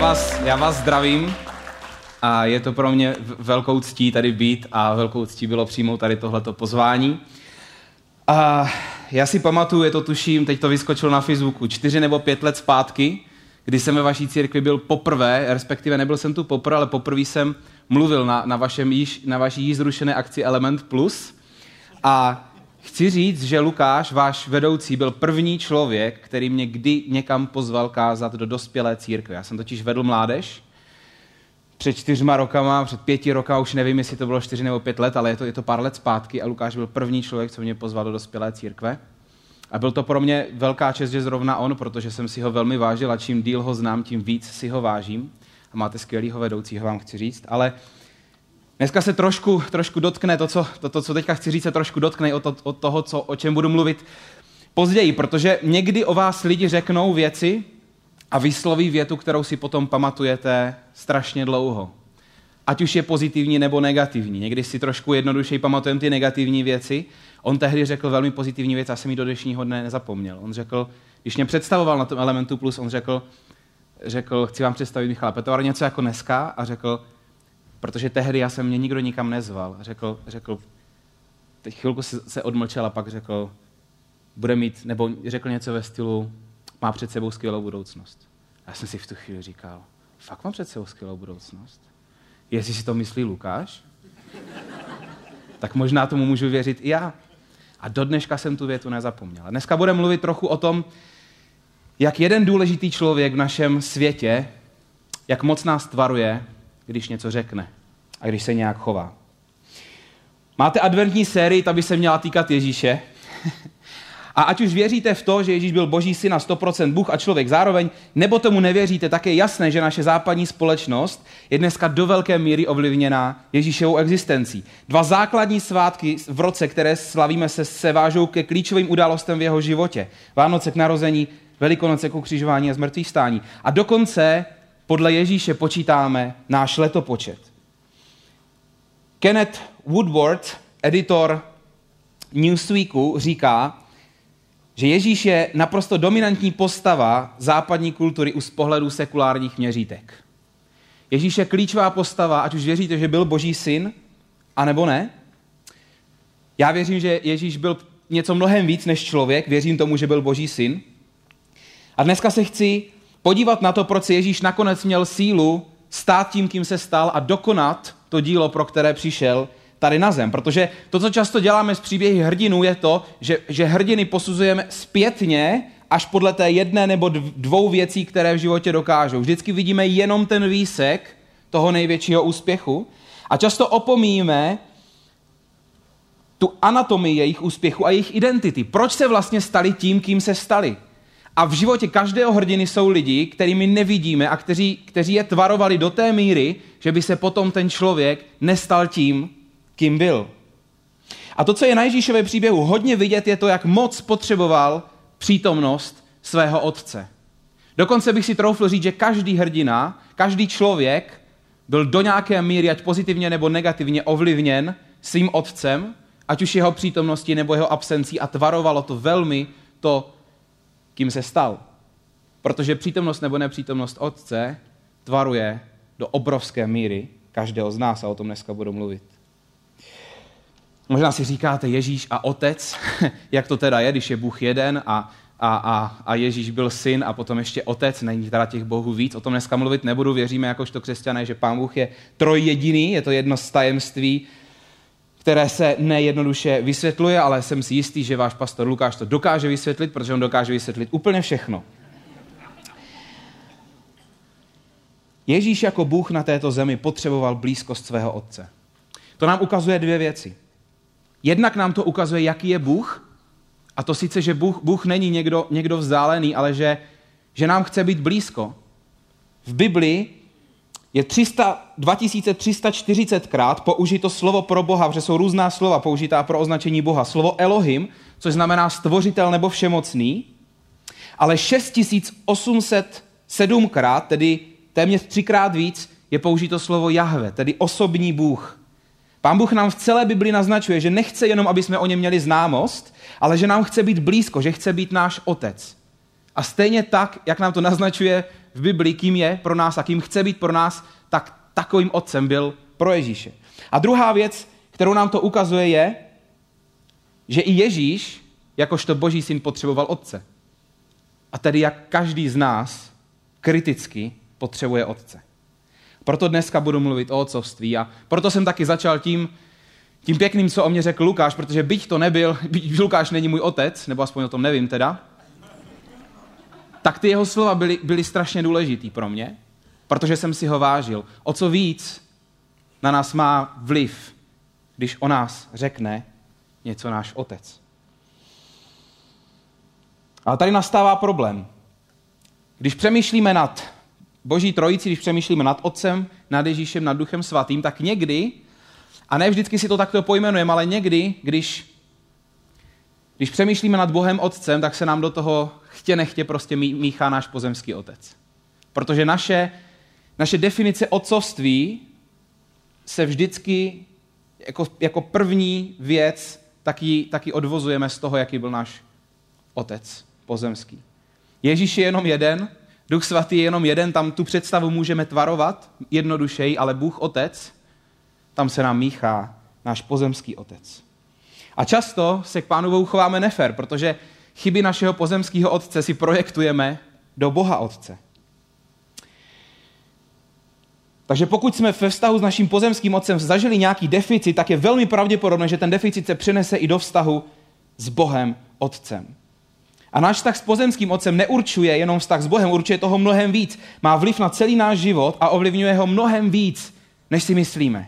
Vás, já vás zdravím a je to pro mě velkou ctí tady být a velkou ctí bylo přijmout tady tohleto pozvání. A já si pamatuju, je to tuším, teď to vyskočilo na Facebooku, čtyři nebo pět let zpátky, kdy jsem ve vaší církvi byl poprvé, respektive nebyl jsem tu poprvé, ale poprvé jsem mluvil na, na, vašem již, na vaší již zrušené akci Element Plus. A chci říct, že Lukáš, váš vedoucí, byl první člověk, který mě kdy někam pozval kázat do dospělé církve. Já jsem totiž vedl mládež před čtyřma rokama, před pěti rokama, už nevím, jestli to bylo čtyři nebo pět let, ale je to, je to pár let zpátky a Lukáš byl první člověk, co mě pozval do dospělé církve. A byl to pro mě velká čest, že zrovna on, protože jsem si ho velmi vážil a čím díl ho znám, tím víc si ho vážím. A máte skvělého vedoucího, vám chci říct. Ale dneska se trošku, trošku dotkne to, co, to, to, co teďka chci říct, se trošku dotkne od, od toho, co, o čem budu mluvit později, protože někdy o vás lidi řeknou věci, a vysloví větu, kterou si potom pamatujete strašně dlouho. Ať už je pozitivní nebo negativní. Někdy si trošku jednodušeji pamatujeme ty negativní věci. On tehdy řekl velmi pozitivní věc, a jsem ji do dnešního dne nezapomněl. On řekl, když mě představoval na tom Elementu Plus, on řekl, řekl chci vám představit Michala Petovara něco jako dneska a řekl, protože tehdy já jsem mě nikdo nikam nezval. Řekl, řekl teď chvilku se, se odmlčel a pak řekl, bude mít, nebo řekl něco ve stylu, má před sebou skvělou budoucnost. Já jsem si v tu chvíli říkal, fakt mám před sebou skvělou budoucnost? Jestli si to myslí Lukáš, tak možná tomu můžu věřit i já. A do dneška jsem tu větu nezapomněl. A dneska budeme mluvit trochu o tom, jak jeden důležitý člověk v našem světě, jak moc nás tvaruje, když něco řekne a když se nějak chová. Máte adventní sérii, ta by se měla týkat Ježíše. A ať už věříte v to, že Ježíš byl boží syn a 100% Bůh a člověk zároveň, nebo tomu nevěříte, tak je jasné, že naše západní společnost je dneska do velké míry ovlivněná Ježíšovou existencí. Dva základní svátky v roce, které slavíme, se, se vážou ke klíčovým událostem v jeho životě. Vánoce k narození, Velikonoce k ukřižování a zmrtvých stání. A dokonce podle Ježíše počítáme náš letopočet. Kenneth Woodward, editor Newsweeku, říká, že Ježíš je naprosto dominantní postava západní kultury už z pohledu sekulárních měřítek. Ježíš je klíčová postava, ať už věříte, že byl boží syn, anebo ne. Já věřím, že Ježíš byl něco mnohem víc než člověk, věřím tomu, že byl boží syn. A dneska se chci podívat na to, proč Ježíš nakonec měl sílu stát tím, kým se stal a dokonat to dílo, pro které přišel, tady na zem. Protože to, co často děláme s příběhy hrdinů, je to, že, že hrdiny posuzujeme zpětně až podle té jedné nebo dvou věcí, které v životě dokážou. Vždycky vidíme jenom ten výsek toho největšího úspěchu a často opomíjíme tu anatomii jejich úspěchu a jejich identity. Proč se vlastně stali tím, kým se stali? A v životě každého hrdiny jsou lidi, kterými nevidíme a kteří, kteří je tvarovali do té míry, že by se potom ten člověk nestal tím, kým byl. A to, co je na Ježíšově příběhu hodně vidět, je to, jak moc potřeboval přítomnost svého otce. Dokonce bych si troufl říct, že každý hrdina, každý člověk byl do nějaké míry, ať pozitivně nebo negativně, ovlivněn svým otcem, ať už jeho přítomností nebo jeho absencí a tvarovalo to velmi to, kým se stal. Protože přítomnost nebo nepřítomnost otce tvaruje do obrovské míry každého z nás a o tom dneska budu mluvit. Možná si říkáte Ježíš a otec, jak to teda je, když je Bůh jeden a, a, a, a Ježíš byl syn a potom ještě otec, není teda těch bohů víc, o tom dneska mluvit nebudu, věříme jakožto křesťané, že pán Bůh je trojjediný, je to jedno z tajemství, které se nejednoduše vysvětluje, ale jsem si jistý, že váš pastor Lukáš to dokáže vysvětlit, protože on dokáže vysvětlit úplně všechno. Ježíš jako Bůh na této zemi potřeboval blízkost svého otce. To nám ukazuje dvě věci. Jednak nám to ukazuje, jaký je Bůh, a to sice, že Bůh, Bůh není někdo, někdo vzdálený, ale že, že nám chce být blízko. V Biblii je 300, 2340 krát použito slovo pro Boha, protože jsou různá slova použitá pro označení Boha. Slovo Elohim, což znamená stvořitel nebo všemocný, ale 6807 krát, tedy téměř třikrát víc, je použito slovo Jahve, tedy osobní Bůh. Pán Bůh nám v celé Bibli naznačuje, že nechce jenom, aby jsme o něm měli známost, ale že nám chce být blízko, že chce být náš otec. A stejně tak, jak nám to naznačuje v Biblii, kým je pro nás a kým chce být pro nás, tak takovým otcem byl pro Ježíše. A druhá věc, kterou nám to ukazuje, je, že i Ježíš, jakožto boží syn, potřeboval otce. A tedy jak každý z nás kriticky potřebuje otce. Proto dneska budu mluvit o otcovství a proto jsem taky začal tím, tím pěkným, co o mě řekl Lukáš, protože byť to nebyl, byť Lukáš není můj otec, nebo aspoň o tom nevím teda, tak ty jeho slova byly, byly strašně důležitý pro mě, protože jsem si ho vážil. O co víc na nás má vliv, když o nás řekne něco náš otec. Ale tady nastává problém. Když přemýšlíme nad Boží trojici, když přemýšlíme nad Otcem, nad Ježíšem, nad Duchem Svatým, tak někdy, a ne vždycky si to takto pojmenujeme, ale někdy, když, když přemýšlíme nad Bohem Otcem, tak se nám do toho chtě nechtě prostě míchá náš pozemský Otec. Protože naše, naše definice otcovství se vždycky jako, jako první věc taky, taky odvozujeme z toho, jaký byl náš Otec pozemský. Ježíš je jenom jeden, Duch svatý je jenom jeden, tam tu představu můžeme tvarovat jednodušeji, ale Bůh Otec, tam se nám míchá náš pozemský Otec. A často se k Pánu Bohu chováme nefer, protože chyby našeho pozemského Otce si projektujeme do Boha Otce. Takže pokud jsme ve vztahu s naším pozemským otcem zažili nějaký deficit, tak je velmi pravděpodobné, že ten deficit se přenese i do vztahu s Bohem Otcem. A náš vztah s pozemským otcem neurčuje jenom vztah s Bohem, určuje toho mnohem víc. Má vliv na celý náš život a ovlivňuje ho mnohem víc, než si myslíme.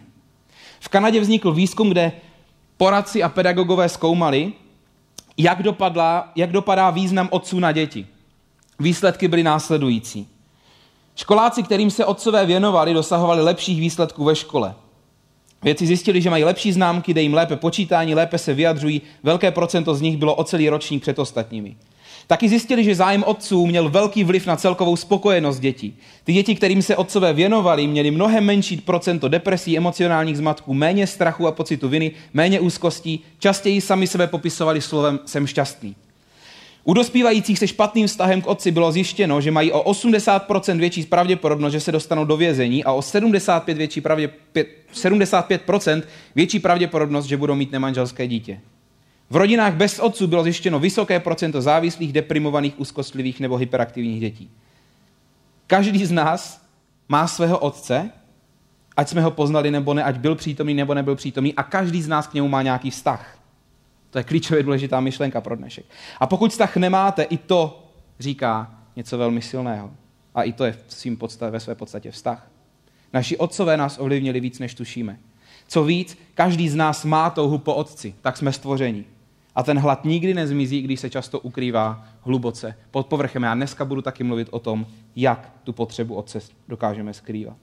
V Kanadě vznikl výzkum, kde poradci a pedagogové zkoumali, jak, dopadla, jak dopadá význam otců na děti. Výsledky byly následující. Školáci, kterým se otcové věnovali, dosahovali lepších výsledků ve škole. Věci zjistili, že mají lepší známky, jde jim lépe počítání, lépe se vyjadřují, velké procento z nich bylo o celý ročník před ostatními. Taky zjistili, že zájem otců měl velký vliv na celkovou spokojenost dětí. Ty děti, kterým se otcové věnovali, měly mnohem menší procento depresí, emocionálních zmatků, méně strachu a pocitu viny, méně úzkostí, častěji sami sebe popisovali slovem jsem šťastný. U dospívajících se špatným vztahem k otci bylo zjištěno, že mají o 80% větší pravděpodobnost, že se dostanou do vězení a o 75%, větší pravdě, 75% větší pravděpodobnost, že budou mít nemanželské dítě. V rodinách bez otců bylo zjištěno vysoké procento závislých, deprimovaných, úzkostlivých nebo hyperaktivních dětí. Každý z nás má svého otce, ať jsme ho poznali nebo ne, ať byl přítomný nebo nebyl přítomný, a každý z nás k němu má nějaký vztah. To je klíčově důležitá myšlenka pro dnešek. A pokud vztah nemáte, i to říká něco velmi silného. A i to je v svým podstatě, ve své podstatě vztah. Naši otcové nás ovlivnili víc, než tušíme. Co víc, každý z nás má touhu po otci, tak jsme stvoření. A ten hlad nikdy nezmizí, když se často ukrývá hluboce pod povrchem. Já dneska budu taky mluvit o tom, jak tu potřebu otce dokážeme skrývat.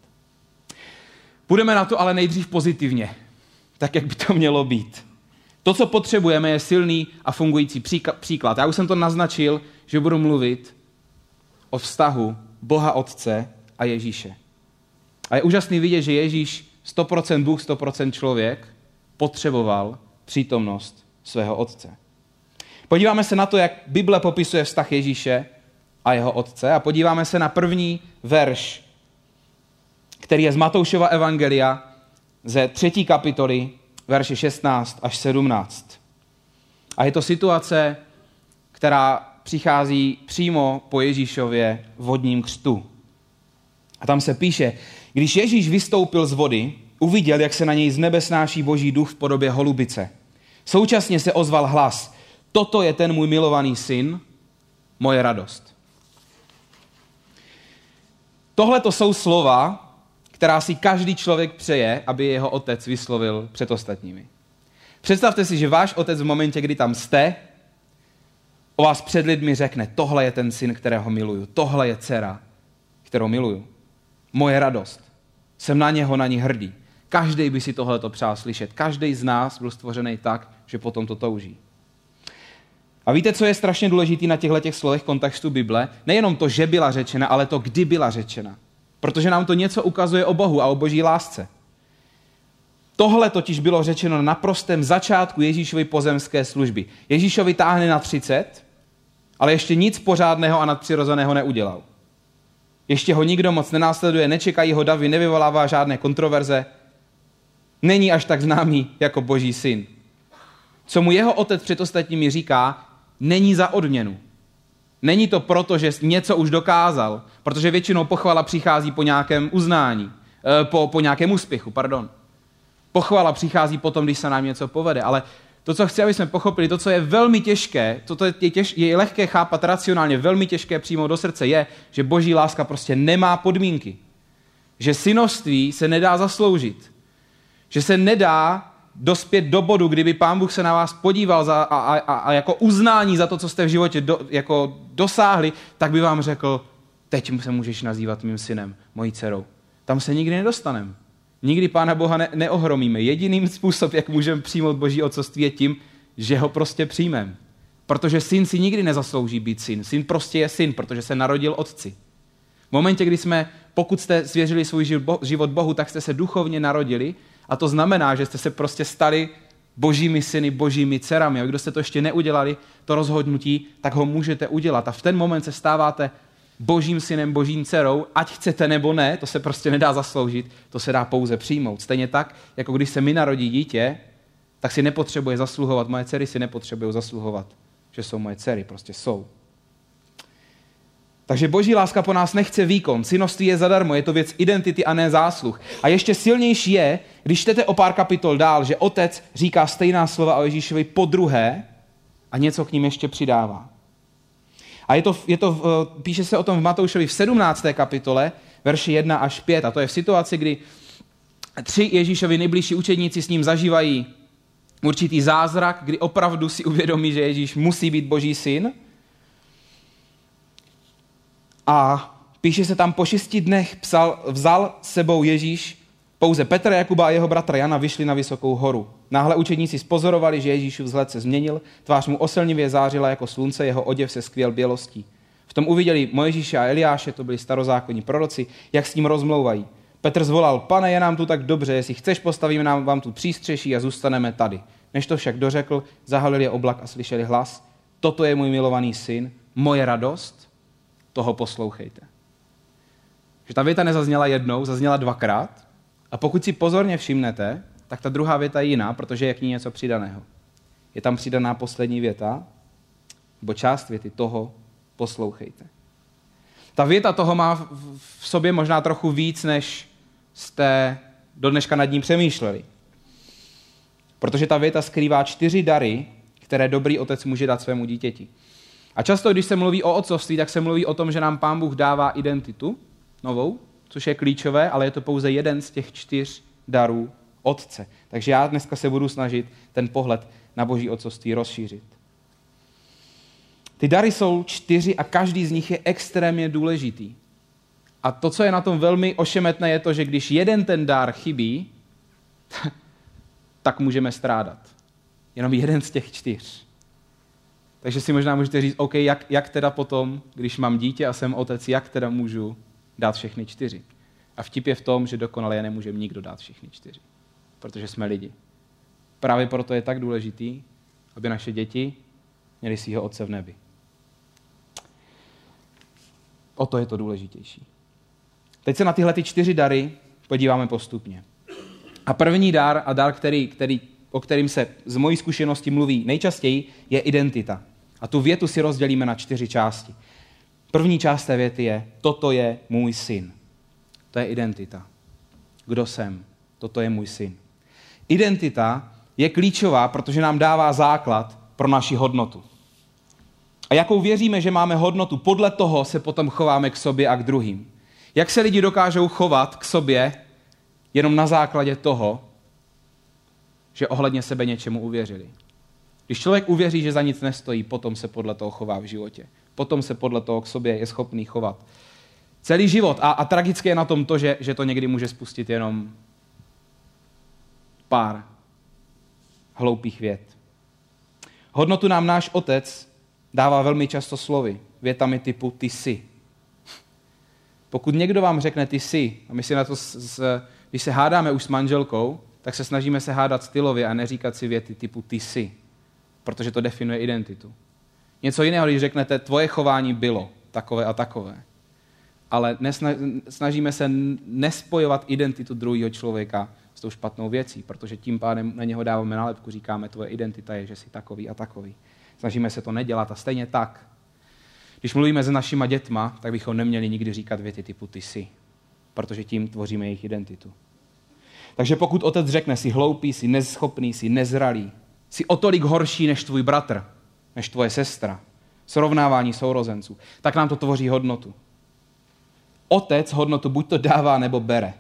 Budeme na to ale nejdřív pozitivně, tak jak by to mělo být. To, co potřebujeme, je silný a fungující příklad. Já už jsem to naznačil, že budu mluvit o vztahu Boha Otce a Ježíše. A je úžasný vidět, že Ježíš 100% Bůh, 100% člověk potřeboval přítomnost svého Otce. Podíváme se na to, jak Bible popisuje vztah Ježíše a jeho Otce a podíváme se na první verš, který je z Matoušova Evangelia ze třetí kapitoly verše 16 až 17. A je to situace, která přichází přímo po Ježíšově vodním křtu. A tam se píše, když Ježíš vystoupil z vody, uviděl, jak se na něj z nebe snáší boží duch v podobě holubice. Současně se ozval hlas, toto je ten můj milovaný syn, moje radost. Tohle to jsou slova, která si každý člověk přeje, aby jeho otec vyslovil před ostatními. Představte si, že váš otec v momentě, kdy tam jste, o vás před lidmi řekne, tohle je ten syn, kterého miluju, tohle je dcera, kterou miluju. Moje radost. Jsem na něho, na ní hrdý. Každý by si tohle přál slyšet. Každý z nás byl stvořený tak, že potom to touží. A víte, co je strašně důležité na těchto těch slovech kontextu Bible? Nejenom to, že byla řečena, ale to, kdy byla řečena. Protože nám to něco ukazuje o Bohu a o boží lásce. Tohle totiž bylo řečeno na naprostém začátku Ježíšovy pozemské služby. Ježíšovi táhne na 30, ale ještě nic pořádného a nadpřirozeného neudělal. Ještě ho nikdo moc nenásleduje, nečekají ho davy, nevyvolává žádné kontroverze. Není až tak známý jako boží syn. Co mu jeho otec před ostatními říká, není za odměnu. Není to proto, že něco už dokázal, protože většinou pochvala přichází po nějakém uznání, eh, po, po nějakém úspěchu, pardon. Pochvala přichází potom, když se nám něco povede, ale to, co chci, aby jsme pochopili, to, co je velmi těžké, to, je, těž, je lehké chápat racionálně, velmi těžké přímo do srdce, je, že boží láska prostě nemá podmínky. Že synovství se nedá zasloužit. Že se nedá dospět do bodu, kdyby pán Bůh se na vás podíval za, a, a, a jako uznání za to, co jste v životě do, jako dosáhli, tak by vám řekl, teď se můžeš nazývat mým synem, mojí dcerou. Tam se nikdy nedostaneme. Nikdy Pána Boha ne, neohromíme. Jediným způsob, jak můžeme přijmout Boží otcovství, je tím, že ho prostě přijmeme. Protože syn si nikdy nezaslouží být syn. Syn prostě je syn, protože se narodil otci. V momentě, kdy jsme, pokud jste svěřili svůj život Bohu, tak jste se duchovně narodili a to znamená, že jste se prostě stali božími syny, božími dcerami. A kdo jste to ještě neudělali, to rozhodnutí, tak ho můžete udělat. A v ten moment se stáváte božím synem, božím dcerou, ať chcete nebo ne, to se prostě nedá zasloužit, to se dá pouze přijmout. Stejně tak, jako když se mi narodí dítě, tak si nepotřebuje zasluhovat, moje dcery si nepotřebují zasluhovat, že jsou moje dcery, prostě jsou. Takže boží láska po nás nechce výkon. Synovství je zadarmo, je to věc identity a ne zásluh. A ještě silnější je, když čtete o pár kapitol dál, že otec říká stejná slova o Ježíšovi po druhé a něco k ním ještě přidává. A je to, je to, eh, píše se o tom v Matoušovi v 17. kapitole, verši 1 až 5. A to je v situaci, kdy tři Ježíšovi nejbližší učedníci s ním zažívají určitý zázrak, kdy opravdu si uvědomí, že Ježíš musí být boží syn. A píše se tam, po šesti dnech psal, vzal sebou Ježíš pouze Petr, Jakuba a jeho bratra Jana vyšli na vysokou horu. Náhle učedníci spozorovali, že Ježíšův vzhled se změnil, tvář mu osilnivě zářila jako slunce, jeho oděv se skvěl bělostí. V tom uviděli Mojžíše a Eliáše, to byli starozákonní proroci, jak s ním rozmlouvají. Petr zvolal, pane, je nám tu tak dobře, jestli chceš, postavíme nám vám tu přístřeší a zůstaneme tady. Než to však dořekl, zahalil je oblak a slyšeli hlas, toto je můj milovaný syn, moje radost, toho poslouchejte. Že ta věta nezazněla jednou, zazněla dvakrát, a pokud si pozorně všimnete, tak ta druhá věta je jiná, protože je k ní něco přidaného. Je tam přidaná poslední věta, nebo část věty toho poslouchejte. Ta věta toho má v sobě možná trochu víc, než jste do dneška nad ním přemýšleli. Protože ta věta skrývá čtyři dary, které dobrý otec může dát svému dítěti. A často, když se mluví o otcovství, tak se mluví o tom, že nám pán Bůh dává identitu novou, což je klíčové, ale je to pouze jeden z těch čtyř darů Otce. Takže já dneska se budu snažit ten pohled na Boží otcovství rozšířit. Ty dary jsou čtyři a každý z nich je extrémně důležitý. A to, co je na tom velmi ošemetné, je to, že když jeden ten dár chybí, tak můžeme strádat. Jenom jeden z těch čtyř. Takže si možná můžete říct, OK, jak, jak teda potom, když mám dítě a jsem otec, jak teda můžu dát všechny čtyři. A vtip je v tom, že dokonale je nemůže nikdo dát všechny čtyři, protože jsme lidi. Právě proto je tak důležitý, aby naše děti měli svého otce v nebi. O to je to důležitější. Teď se na tyhle ty čtyři dary podíváme postupně. A první dar, a dar, který, který, o kterým se z mojí zkušenosti mluví nejčastěji, je identita. A tu větu si rozdělíme na čtyři části. První část té věty je, toto je můj syn. To je identita. Kdo jsem? Toto je můj syn. Identita je klíčová, protože nám dává základ pro naši hodnotu. A jakou věříme, že máme hodnotu, podle toho se potom chováme k sobě a k druhým. Jak se lidi dokážou chovat k sobě jenom na základě toho, že ohledně sebe něčemu uvěřili. Když člověk uvěří, že za nic nestojí, potom se podle toho chová v životě potom se podle toho k sobě je schopný chovat. Celý život. A, a tragické je na tom to, že, že to někdy může spustit jenom pár hloupých vět. Hodnotu nám náš otec dává velmi často slovy, větami typu ty jsi. Pokud někdo vám řekne ty jsi, a my si na to, s, s, když se hádáme už s manželkou, tak se snažíme se hádat stylově a neříkat si věty typu ty jsi, protože to definuje identitu. Něco jiného, když řeknete, tvoje chování bylo takové a takové. Ale snažíme se nespojovat identitu druhého člověka s tou špatnou věcí, protože tím pádem na něho dáváme nálepku, říkáme, tvoje identita je, že jsi takový a takový. Snažíme se to nedělat a stejně tak. Když mluvíme se našima dětma, tak bychom neměli nikdy říkat věty typu ty jsi, protože tím tvoříme jejich identitu. Takže pokud otec řekne, si hloupý, si neschopný, si nezralý, si o tolik horší než tvůj bratr, než tvoje sestra, srovnávání sourozenců, tak nám to tvoří hodnotu. Otec hodnotu buď to dává, nebo bere.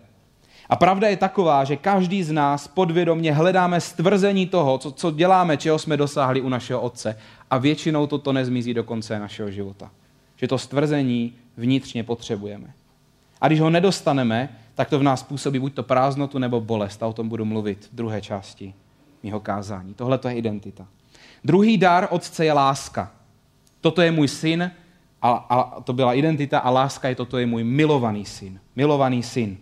A pravda je taková, že každý z nás podvědomně hledáme stvrzení toho, co, co děláme, čeho jsme dosáhli u našeho otce. A většinou toto nezmizí do konce našeho života. Že to stvrzení vnitřně potřebujeme. A když ho nedostaneme, tak to v nás působí buď to prázdnotu nebo bolest. A o tom budu mluvit v druhé části mého kázání. Tohle to je identita. Druhý dar otce je láska. Toto je můj syn, a, a to byla identita, a láska je toto je můj milovaný syn. Milovaný syn.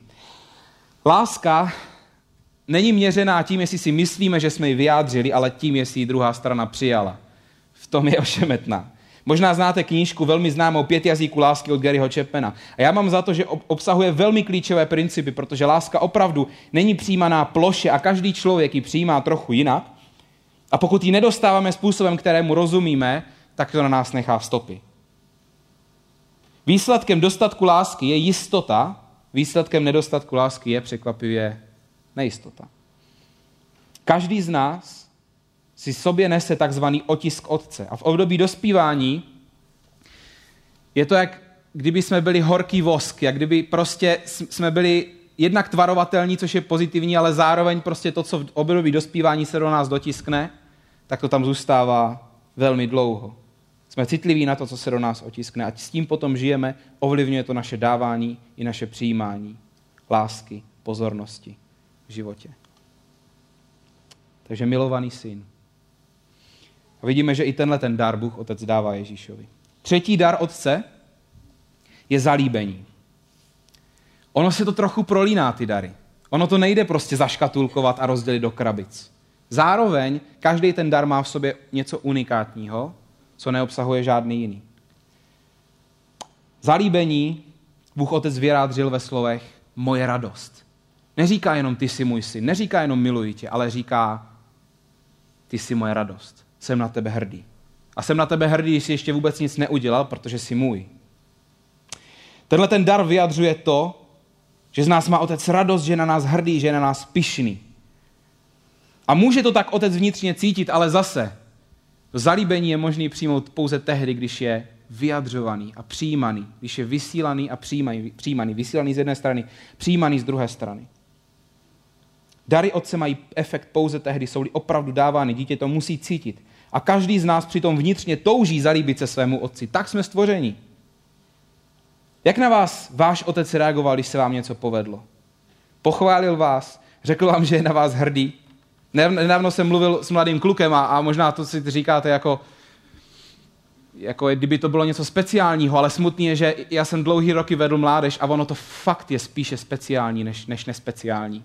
Láska není měřená tím, jestli si myslíme, že jsme ji vyjádřili, ale tím, jestli ji druhá strana přijala. V tom je ošemetná. Možná znáte knížku velmi známou Pět jazyků lásky od Garyho Chapmana. A já mám za to, že obsahuje velmi klíčové principy, protože láska opravdu není přijímaná ploše a každý člověk ji přijímá trochu jinak. A pokud ji nedostáváme způsobem, kterému rozumíme, tak to na nás nechá stopy. Výsledkem dostatku lásky je jistota, výsledkem nedostatku lásky je překvapivě nejistota. Každý z nás si sobě nese takzvaný otisk otce. A v období dospívání je to, jak kdyby jsme byli horký vosk, jak kdyby prostě jsme byli jednak tvarovatelní, což je pozitivní, ale zároveň prostě to, co v období dospívání se do nás dotiskne, tak to tam zůstává velmi dlouho. Jsme citliví na to, co se do nás otiskne a s tím potom žijeme, ovlivňuje to naše dávání i naše přijímání lásky, pozornosti v životě. Takže milovaný syn. A vidíme, že i tenhle ten dar Bůh Otec dává Ježíšovi. Třetí dar Otce je zalíbení. Ono se to trochu prolíná, ty dary. Ono to nejde prostě zaškatulkovat a rozdělit do krabic. Zároveň každý ten dar má v sobě něco unikátního, co neobsahuje žádný jiný. Zalíbení Bůh Otec vyjádřil ve slovech moje radost. Neříká jenom ty jsi můj syn, neříká jenom miluji tě, ale říká ty jsi moje radost. Jsem na tebe hrdý. A jsem na tebe hrdý, když jsi ještě vůbec nic neudělal, protože jsi můj. Tenhle ten dar vyjadřuje to, že z nás má otec radost, že je na nás hrdý, že je na nás pišný. A může to tak otec vnitřně cítit, ale zase Zalíbení je možný přijmout pouze tehdy, když je vyjadřovaný a přijímaný, když je vysílaný a přijímaný, přijímaný. Vysílaný z jedné strany, přijímaný z druhé strany. Dary otce mají efekt pouze tehdy, jsou opravdu dávány. Dítě to musí cítit. A každý z nás přitom vnitřně touží zalíbit se svému otci. Tak jsme stvořeni. Jak na vás váš otec reagoval, když se vám něco povedlo? Pochválil vás, řekl vám, že je na vás hrdý, Nedávno jsem mluvil s mladým klukem a, a možná to si říkáte jako, jako kdyby to bylo něco speciálního, ale smutný je, že já jsem dlouhý roky vedl mládež a ono to fakt je spíše speciální než, než nespeciální.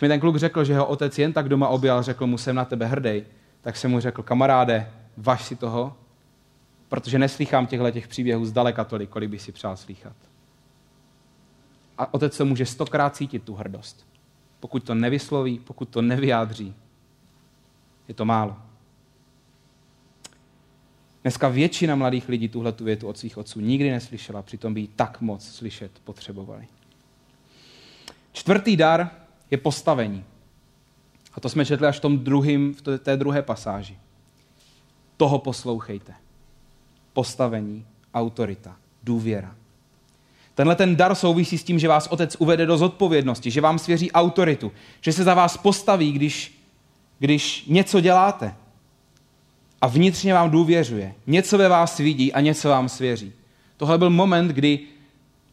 Když mi ten kluk řekl, že jeho otec jen tak doma objal, řekl mu, jsem na tebe hrdý, tak jsem mu řekl, kamaráde, vaš si toho, protože neslychám těchto těch příběhů zdaleka tolik, kolik by si přál slychat. A otec se může stokrát cítit tu hrdost pokud to nevysloví, pokud to nevyjádří, je to málo. Dneska většina mladých lidí tuhle tu větu od svých otců nikdy neslyšela, přitom by ji tak moc slyšet potřebovali. Čtvrtý dar je postavení. A to jsme četli až v, tom druhým, v té druhé pasáži. Toho poslouchejte. Postavení, autorita, důvěra. Tenhle ten dar souvisí s tím, že vás otec uvede do zodpovědnosti, že vám svěří autoritu, že se za vás postaví, když, když něco děláte. A vnitřně vám důvěřuje. Něco ve vás vidí a něco vám svěří. Tohle byl moment, kdy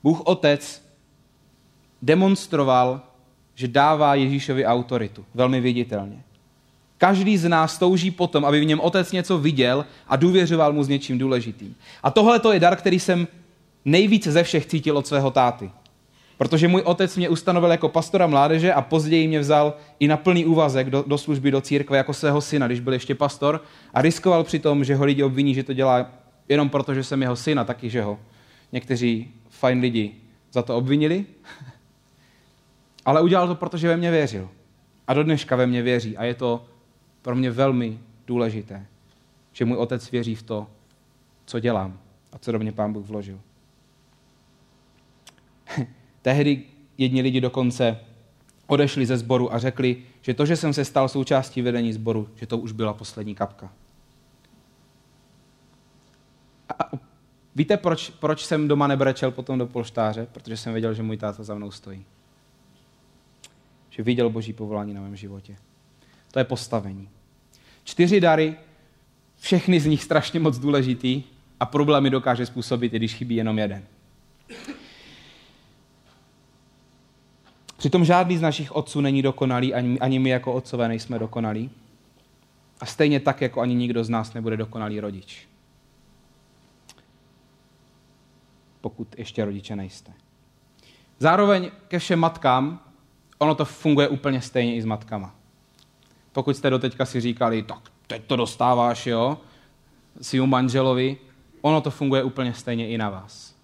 Bůh Otec demonstroval, že dává Ježíšovi autoritu. Velmi viditelně. Každý z nás touží potom, aby v něm otec něco viděl a důvěřoval mu s něčím důležitým. A tohle to je dar, který jsem nejvíce ze všech cítil od svého táty. Protože můj otec mě ustanovil jako pastora mládeže a později mě vzal i na plný úvazek do, do služby do církve jako svého syna, když byl ještě pastor a riskoval při tom, že ho lidi obviní, že to dělá jenom proto, že jsem jeho syna, taky, že ho někteří fajn lidi za to obvinili. Ale udělal to, protože ve mě věřil. A do dneška ve mě věří. A je to pro mě velmi důležité, že můj otec věří v to, co dělám a co do mě pán Bůh vložil. Tehdy jedni lidi dokonce odešli ze sboru a řekli, že to, že jsem se stal součástí vedení sboru, že to už byla poslední kapka. A víte, proč, proč jsem doma nebrečel potom do polštáře? Protože jsem věděl, že můj táta za mnou stojí. Že viděl boží povolání na mém životě. To je postavení. Čtyři dary, všechny z nich strašně moc důležitý a problémy dokáže způsobit, i když chybí jenom jeden. Přitom žádný z našich otců není dokonalý, ani, ani my jako otcové nejsme dokonalí. A stejně tak, jako ani nikdo z nás nebude dokonalý rodič. Pokud ještě rodiče nejste. Zároveň ke všem matkám, ono to funguje úplně stejně i s matkama. Pokud jste doteďka si říkali, tak teď to dostáváš, jo, svým manželovi, ono to funguje úplně stejně i na vás.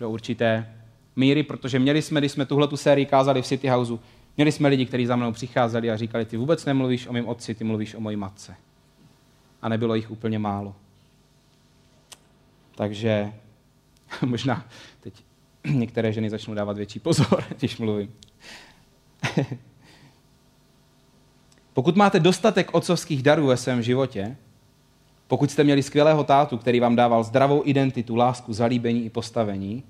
Do určité míry, protože měli jsme, když jsme tuhle tu sérii kázali v City Houseu, měli jsme lidi, kteří za mnou přicházeli a říkali, ty vůbec nemluvíš o mém otci, ty mluvíš o mojí matce. A nebylo jich úplně málo. Takže možná teď některé ženy začnou dávat větší pozor, když mluvím. Pokud máte dostatek otcovských darů ve svém životě, pokud jste měli skvělého tátu, který vám dával zdravou identitu, lásku, zalíbení i postavení,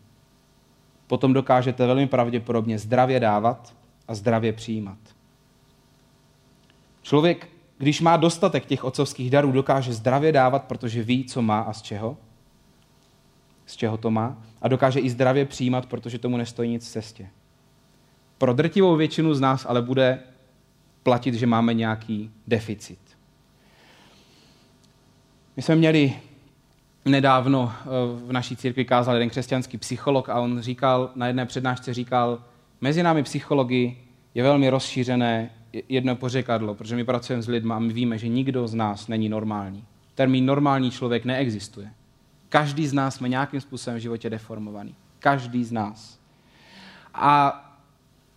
potom dokážete velmi pravděpodobně zdravě dávat a zdravě přijímat. Člověk, když má dostatek těch otcovských darů, dokáže zdravě dávat, protože ví, co má a z čeho. Z čeho to má. A dokáže i zdravě přijímat, protože tomu nestojí nic v cestě. Pro drtivou většinu z nás ale bude platit, že máme nějaký deficit. My jsme měli nedávno eh, v naší církvi kázal jeden křesťanský psycholog a on říkal, na jedné přednášce říkal, mezi námi psychologi je velmi rozšířené jedno pořekadlo, protože my pracujeme s lidmi a my víme, že nikdo z nás není normální. Termín normální člověk neexistuje. Každý z nás jsme nějakým způsobem v životě deformovaný. Každý z nás. A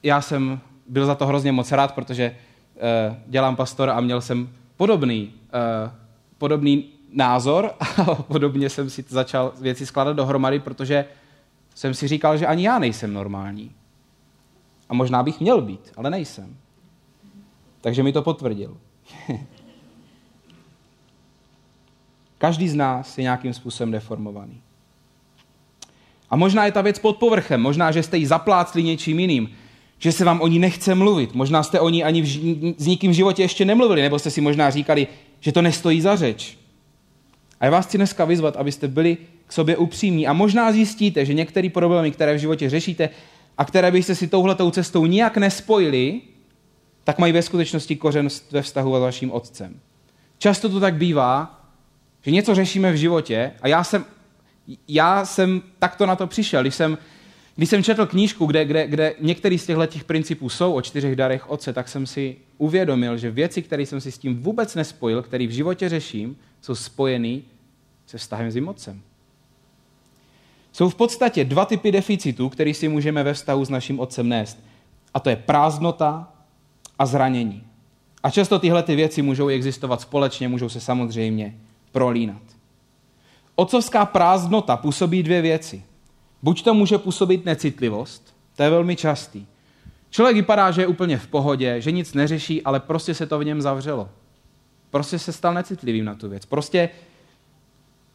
já jsem byl za to hrozně moc rád, protože uh, dělám pastora a měl jsem podobný, uh, podobný názor a podobně jsem si začal věci skládat dohromady, protože jsem si říkal, že ani já nejsem normální. A možná bych měl být, ale nejsem. Takže mi to potvrdil. Každý z nás je nějakým způsobem deformovaný. A možná je ta věc pod povrchem, možná, že jste ji zaplácli něčím jiným, že se vám o ní nechce mluvit, možná jste o ní ani v, s nikým v životě ještě nemluvili, nebo jste si možná říkali, že to nestojí za řeč. A já vás chci dneska vyzvat, abyste byli k sobě upřímní a možná zjistíte, že některé problémy, které v životě řešíte a které byste si touhletou cestou nijak nespojili, tak mají ve skutečnosti kořen ve vztahu s vaším otcem. Často to tak bývá, že něco řešíme v životě a já jsem, já jsem takto na to přišel, když jsem, když jsem četl knížku, kde, kde, kde některý z těchto principů jsou o čtyřech darech otce, tak jsem si uvědomil, že věci, které jsem si s tím vůbec nespojil, které v životě řeším, jsou spojený se vztahem s otcem. Jsou v podstatě dva typy deficitů, které si můžeme ve vztahu s naším otcem nést. A to je prázdnota a zranění. A často tyhle ty věci můžou existovat společně, můžou se samozřejmě prolínat. Otcovská prázdnota působí dvě věci. Buď to může působit necitlivost, to je velmi častý. Člověk vypadá, že je úplně v pohodě, že nic neřeší, ale prostě se to v něm zavřelo. Prostě se stal necitlivým na tu věc. Prostě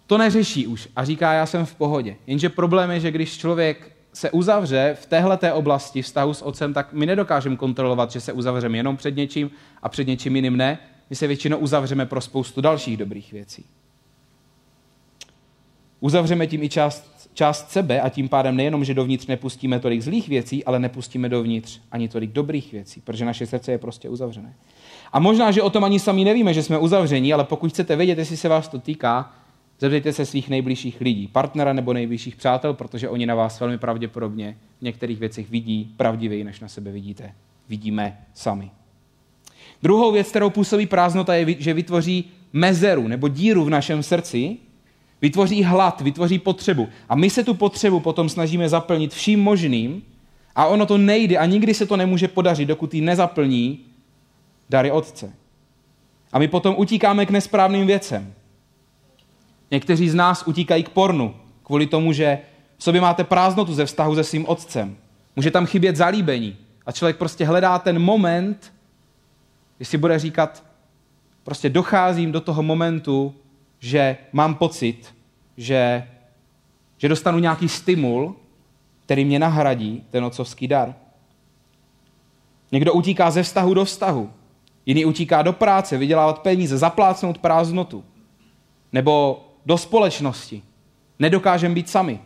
to neřeší už a říká, já jsem v pohodě. Jenže problém je, že když člověk se uzavře v téhle oblasti vztahu s otcem, tak my nedokážeme kontrolovat, že se uzavřeme jenom před něčím a před něčím jiným ne. My se většinou uzavřeme pro spoustu dalších dobrých věcí. Uzavřeme tím i část část sebe a tím pádem nejenom, že dovnitř nepustíme tolik zlých věcí, ale nepustíme dovnitř ani tolik dobrých věcí, protože naše srdce je prostě uzavřené. A možná, že o tom ani sami nevíme, že jsme uzavření, ale pokud chcete vědět, jestli se vás to týká, zeptejte se svých nejbližších lidí, partnera nebo nejbližších přátel, protože oni na vás velmi pravděpodobně v některých věcech vidí pravdivěji, než na sebe vidíte. Vidíme sami. Druhou věc, kterou působí prázdnota, je, že vytvoří mezeru nebo díru v našem srdci, vytvoří hlad, vytvoří potřebu. A my se tu potřebu potom snažíme zaplnit vším možným a ono to nejde a nikdy se to nemůže podařit, dokud ji nezaplní dary Otce. A my potom utíkáme k nesprávným věcem. Někteří z nás utíkají k pornu kvůli tomu, že v sobě máte prázdnotu ze vztahu se svým otcem. Může tam chybět zalíbení. A člověk prostě hledá ten moment, kdy si bude říkat, prostě docházím do toho momentu, že mám pocit, že, že dostanu nějaký stimul, který mě nahradí ten otcovský dar. Někdo utíká ze vztahu do vztahu. Jiný utíká do práce, vydělávat peníze, zaplácnout prázdnotu. Nebo do společnosti. Nedokážeme být sami.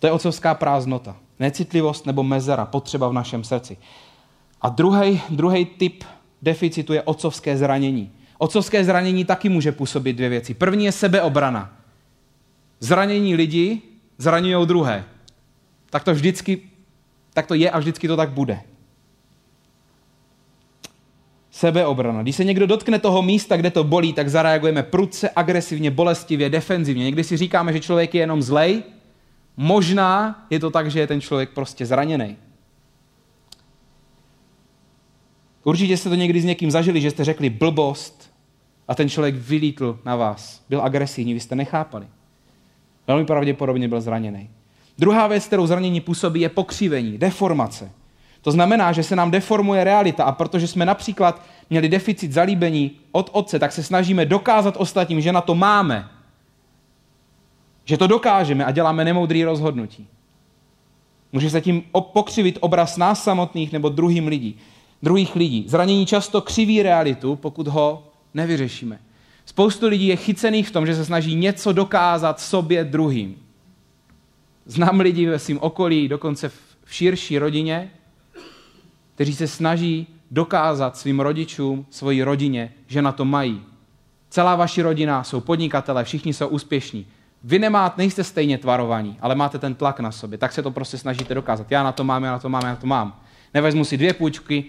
To je otcovská prázdnota. Necitlivost nebo mezera, potřeba v našem srdci. A druhý typ deficitu je otcovské zranění. Otcovské zranění taky může působit dvě věci. První je sebeobrana. Zranění lidi zraňují druhé. Tak to vždycky, tak to je a vždycky to tak bude. Sebeobrana. Když se někdo dotkne toho místa, kde to bolí, tak zareagujeme prudce, agresivně, bolestivě, defenzivně. Někdy si říkáme, že člověk je jenom zlej. Možná je to tak, že je ten člověk prostě zraněný. Určitě jste to někdy s někým zažili, že jste řekli blbost a ten člověk vylítl na vás. Byl agresivní, vy jste nechápali. Velmi pravděpodobně byl zraněný. Druhá věc, kterou zranění působí, je pokřivení, deformace. To znamená, že se nám deformuje realita a protože jsme například měli deficit zalíbení od otce, tak se snažíme dokázat ostatním, že na to máme. Že to dokážeme a děláme nemoudrý rozhodnutí. Může se tím pokřivit obraz nás samotných nebo druhým lidí druhých lidí. Zranění často křiví realitu, pokud ho nevyřešíme. Spoustu lidí je chycených v tom, že se snaží něco dokázat sobě druhým. Znám lidi ve svém okolí, dokonce v širší rodině, kteří se snaží dokázat svým rodičům, svoji rodině, že na to mají. Celá vaši rodina jsou podnikatele, všichni jsou úspěšní. Vy nemáte, nejste stejně tvarovaní, ale máte ten tlak na sobě, tak se to prostě snažíte dokázat. Já na to mám, já na to mám, já na to mám. Nevezmu si dvě půjčky,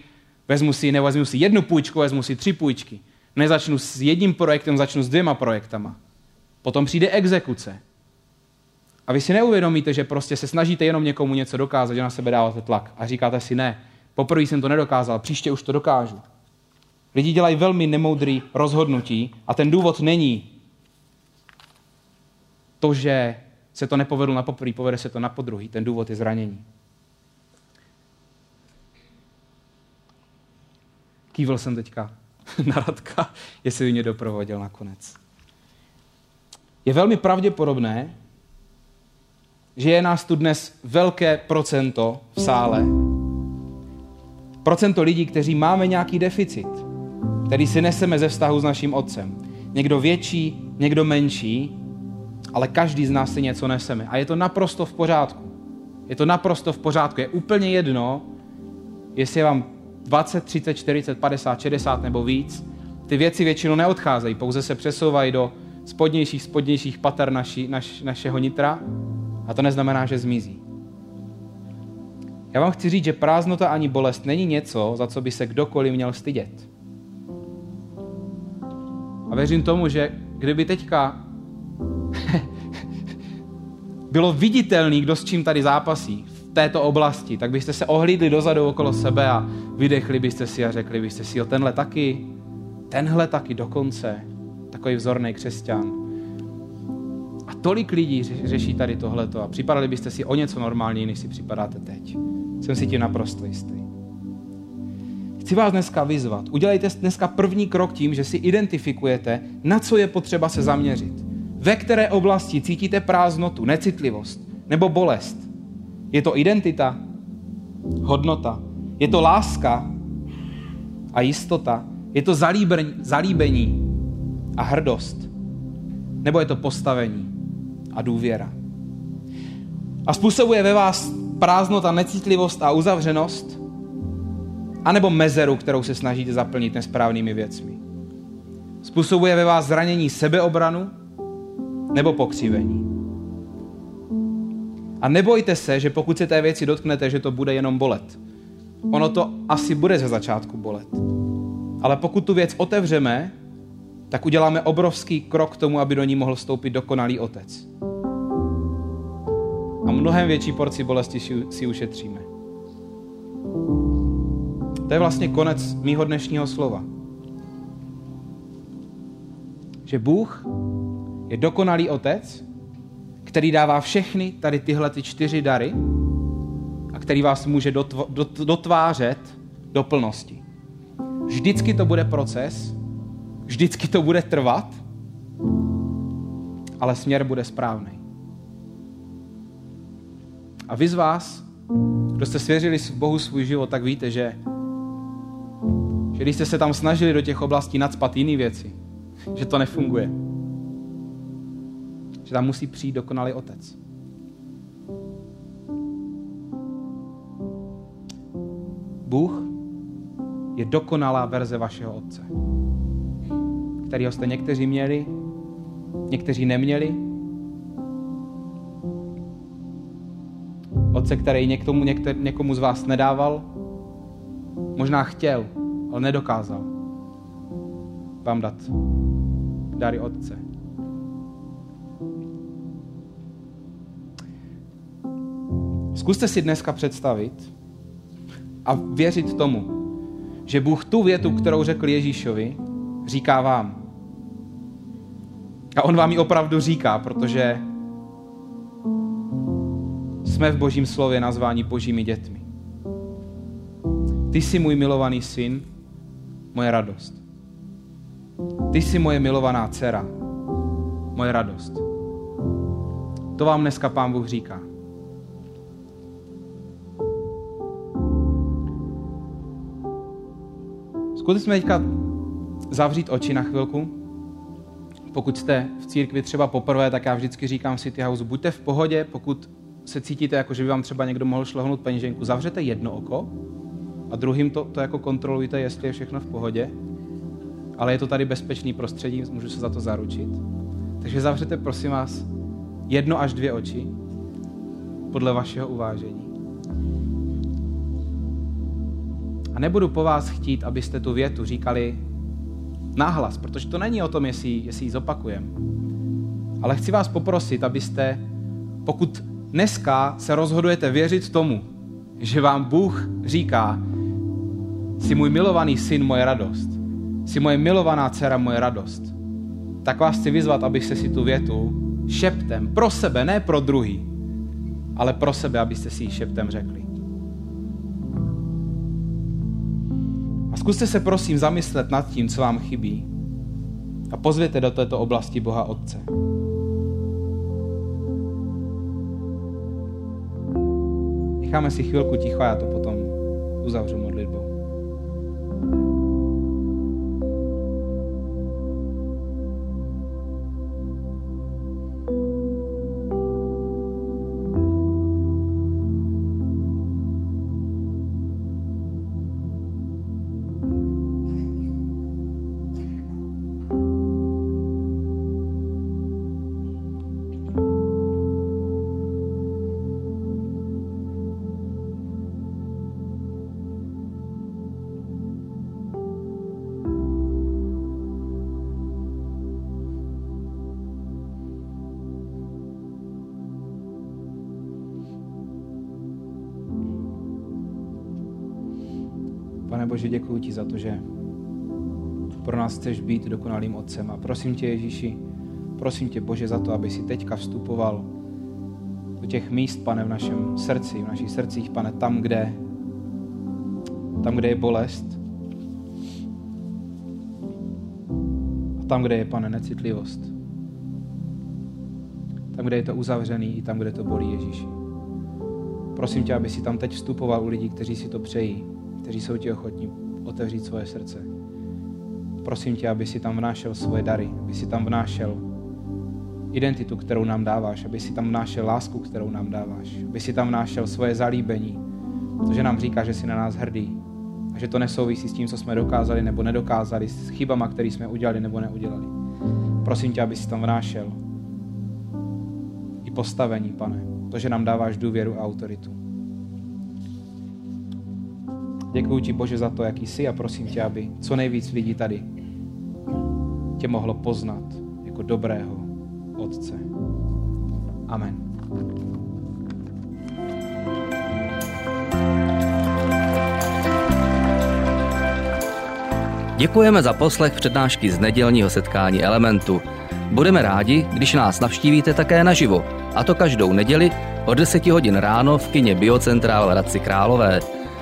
Vezmu si, nevezmu si jednu půjčku, vezmu si tři půjčky. Nezačnu s jedním projektem, začnu s dvěma projektama. Potom přijde exekuce. A vy si neuvědomíte, že prostě se snažíte jenom někomu něco dokázat, že na sebe dáváte tlak. A říkáte si, ne, poprvé jsem to nedokázal, příště už to dokážu. Lidi dělají velmi nemoudrý rozhodnutí a ten důvod není to, že se to nepovedlo na poprvé, povede se to na podruhý. Ten důvod je zranění. Kývil jsem teďka na Radka, jestli mě doprovodil nakonec. Je velmi pravděpodobné, že je nás tu dnes velké procento v sále. Procento lidí, kteří máme nějaký deficit, který si neseme ze vztahu s naším otcem. Někdo větší, někdo menší, ale každý z nás si něco neseme. A je to naprosto v pořádku. Je to naprosto v pořádku. Je úplně jedno, jestli je vám 20, 30, 40, 50, 60 nebo víc, ty věci většinou neodcházejí, pouze se přesouvají do spodnějších, spodnějších pater naši, naš, našeho nitra a to neznamená, že zmizí. Já vám chci říct, že prázdnota ani bolest není něco, za co by se kdokoliv měl stydět. A věřím tomu, že kdyby teďka bylo viditelný, kdo s čím tady zápasí, této oblasti, tak byste se ohlídli dozadu okolo sebe a vydechli byste si a řekli byste si, jo, tenhle taky, tenhle taky dokonce, takový vzorný křesťan. A tolik lidí řeší tady tohleto a připadali byste si o něco normálněji, než si připadáte teď. Jsem si tím naprosto jistý. Chci vás dneska vyzvat. Udělejte dneska první krok tím, že si identifikujete, na co je potřeba se zaměřit. Ve které oblasti cítíte prázdnotu, necitlivost nebo bolest. Je to identita, hodnota. Je to láska a jistota. Je to zalíbení, a hrdost. Nebo je to postavení a důvěra. A způsobuje ve vás prázdnota, necitlivost a uzavřenost, anebo mezeru, kterou se snažíte zaplnit nesprávnými věcmi. Způsobuje ve vás zranění sebeobranu nebo pokřivení. A nebojte se, že pokud se té věci dotknete, že to bude jenom bolet. Ono to asi bude ze začátku bolet. Ale pokud tu věc otevřeme, tak uděláme obrovský krok k tomu, aby do ní mohl vstoupit dokonalý otec. A mnohem větší porci bolesti si ušetříme. To je vlastně konec mýho dnešního slova. Že Bůh je dokonalý otec, který dává všechny tady tyhle ty čtyři dary a který vás může dotvářet do plnosti. Vždycky to bude proces, vždycky to bude trvat, ale směr bude správný. A vy z vás, kdo jste svěřili Bohu svůj život, tak víte, že, že když jste se tam snažili do těch oblastí nadspat jiné věci, že to nefunguje. Že tam musí přijít dokonalý otec. Bůh je dokonalá verze vašeho otce, kterýho jste někteří měli, někteří neměli. Otce, který někomu, někter, někomu z vás nedával, možná chtěl, ale nedokázal vám dát dary Otce. Zkuste si dneska představit a věřit tomu, že Bůh tu větu, kterou řekl Ježíšovi, říká vám. A on vám ji opravdu říká, protože jsme v Božím slově nazváni Božími dětmi. Ty jsi můj milovaný syn, moje radost. Ty jsi moje milovaná dcera, moje radost. To vám dneska Pán Bůh říká. Zkusme teďka zavřít oči na chvilku. Pokud jste v církvi třeba poprvé, tak já vždycky říkám City House, buďte v pohodě, pokud se cítíte, jako že by vám třeba někdo mohl šlohnout peněženku, zavřete jedno oko a druhým to, to jako kontrolujte, jestli je všechno v pohodě ale je to tady bezpečný prostředí, můžu se za to zaručit. Takže zavřete, prosím vás, jedno až dvě oči podle vašeho uvážení. A nebudu po vás chtít, abyste tu větu říkali nahlas, protože to není o tom, jestli, jestli ji zopakujeme. Ale chci vás poprosit, abyste, pokud dneska se rozhodujete věřit tomu, že vám Bůh říká, jsi můj milovaný syn, moje radost, Jsi moje milovaná dcera, moje radost. Tak vás chci vyzvat, abyste si tu větu šeptem, pro sebe, ne pro druhý, ale pro sebe, abyste si ji šeptem řekli. Zkuste se prosím zamyslet nad tím, co vám chybí a pozvěte do této oblasti Boha Otce. Necháme si chvilku ticho a já to potom uzavřu modlitbou. Bože, děkuji ti za to, že pro nás chceš být dokonalým otcem. A prosím tě, Ježíši, prosím tě, Bože, za to, aby si teďka vstupoval do těch míst, pane, v našem srdci, v našich srdcích, pane, tam, kde, tam, kde je bolest. A tam, kde je, pane, necitlivost. Tam, kde je to uzavřený, i tam, kde to bolí, Ježíši. Prosím tě, aby si tam teď vstupoval u lidí, kteří si to přejí kteří jsou ti ochotní otevřít svoje srdce. Prosím tě, aby si tam vnášel svoje dary, aby si tam vnášel identitu, kterou nám dáváš, aby si tam vnášel lásku, kterou nám dáváš, aby si tam vnášel svoje zalíbení, protože nám říká, že jsi na nás hrdý a že to nesouvisí s tím, co jsme dokázali nebo nedokázali, s chybama, které jsme udělali nebo neudělali. Prosím tě, aby si tam vnášel i postavení, pane, to, že nám dáváš důvěru a autoritu. Děkuji ti, Bože, za to, jaký jsi a prosím tě, aby co nejvíc lidí tady tě mohlo poznat jako dobrého Otce. Amen. Děkujeme za poslech přednášky z nedělního setkání Elementu. Budeme rádi, když nás navštívíte také naživo, a to každou neděli od 10 hodin ráno v kině Biocentrál v Hradci Králové.